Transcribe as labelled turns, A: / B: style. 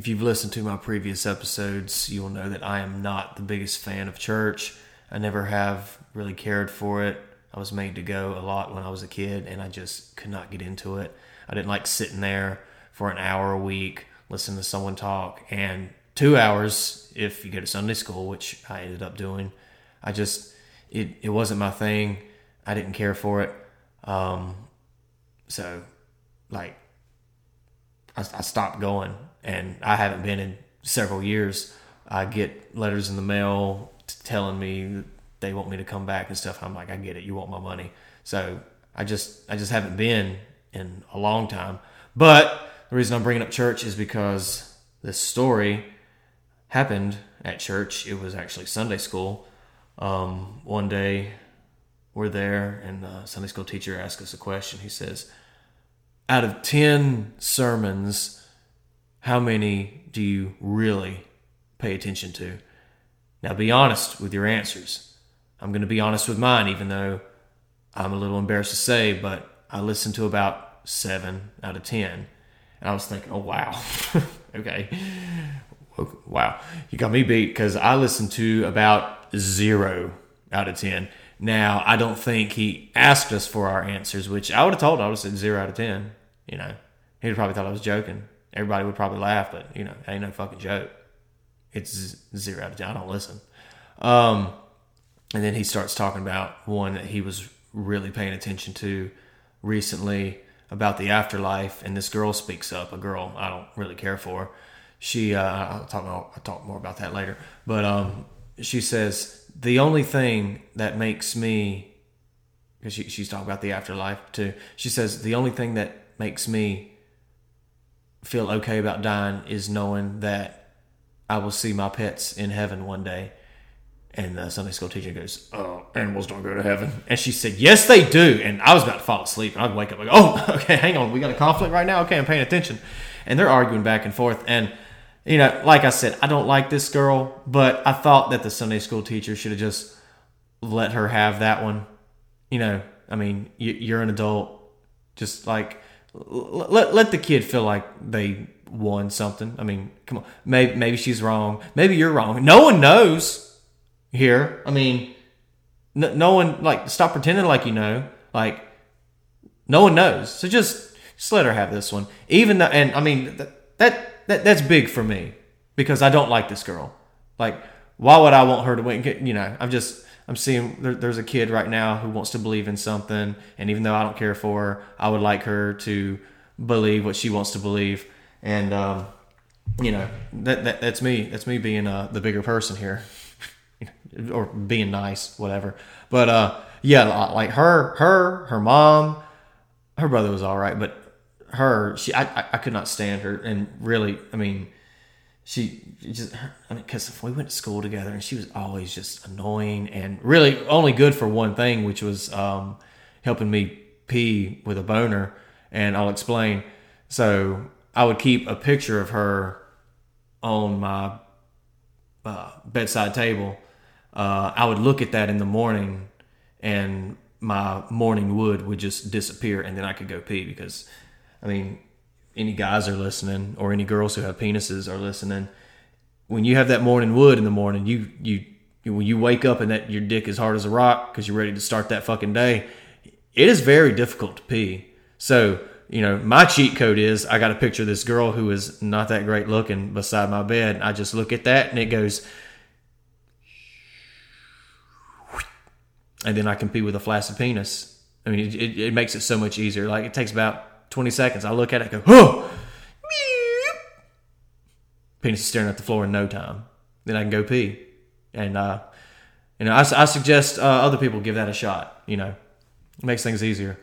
A: if you've listened to my previous episodes, you'll know that I am not the biggest fan of church. I never have really cared for it. I was made to go a lot when I was a kid, and I just could not get into it. I didn't like sitting there for an hour a week, listening to someone talk, and two hours if you go to Sunday school, which I ended up doing. I just, it, it wasn't my thing. I didn't care for it. Um, so, like, I, I stopped going, and I haven't been in several years. I get letters in the mail telling me they want me to come back and stuff. I'm like, I get it. You want my money. So I just, I just haven't been in a long time. But the reason I'm bringing up church is because this story happened at church. It was actually Sunday school. Um, one day we're there, and the Sunday school teacher asked us a question. He says, Out of 10 sermons, how many do you really pay attention to? Now, be honest with your answers. I'm going to be honest with mine, even though I'm a little embarrassed to say, but I listened to about seven out of 10. And I was thinking, oh, wow. okay. Wow. You got me beat because I listened to about zero out of 10. Now, I don't think he asked us for our answers, which I would have told. I would have said zero out of 10. You know, he would probably thought I was joking. Everybody would probably laugh, but, you know, ain't no fucking joke. It's zero out of 10. I don't listen. Um, and then he starts talking about one that he was really paying attention to recently about the afterlife. And this girl speaks up, a girl I don't really care for. She, uh, I'll talk more, I'll talk more about that later. But um, she says, the only thing that makes me, because she, she's talking about the afterlife too, she says, the only thing that makes me feel okay about dying is knowing that I will see my pets in heaven one day. And the Sunday school teacher goes, "Oh, animals don't go to heaven." And she said, "Yes, they do." And I was about to fall asleep, and I'd wake up like, "Oh, okay, hang on, we got a conflict right now. Okay, I'm paying attention." And they're arguing back and forth. And you know, like I said, I don't like this girl, but I thought that the Sunday school teacher should have just let her have that one. You know, I mean, you're an adult. Just like let let the kid feel like they won something. I mean, come on. Maybe maybe she's wrong. Maybe you're wrong. No one knows here. I mean, no, no one like stop pretending like you know. Like no one knows. So just just let her have this one. Even though, and I mean that that, that that's big for me because I don't like this girl. Like, why would I want her to win? You know, I'm just I'm seeing there, there's a kid right now who wants to believe in something, and even though I don't care for her, I would like her to believe what she wants to believe. And um, you know, that, that that's me. That's me being uh, the bigger person here. or being nice, whatever. But uh, yeah, like her, her, her mom, her brother was all right, but her, she, I, I could not stand her, and really, I mean, she just, I mean, because we went to school together, and she was always just annoying and really only good for one thing, which was um, helping me pee with a boner, and I'll explain. So I would keep a picture of her on my uh, bedside table uh, I would look at that in the morning and my morning wood would just disappear and then I could go pee because, I mean, any guys are listening or any girls who have penises are listening. When you have that morning wood in the morning, you, you, when you wake up and that your dick is hard as a rock because you're ready to start that fucking day, it is very difficult to pee. So, you know, my cheat code is I got a picture of this girl who is not that great looking beside my bed. I just look at that and it goes, and then I compete with a flaccid penis. I mean, it, it, makes it so much easier. Like it takes about 20 seconds. I look at it, go, oh, penis is staring at the floor in no time. Then I can go pee. And, uh, you know, I, I suggest uh, other people give that a shot. You know, it makes things easier.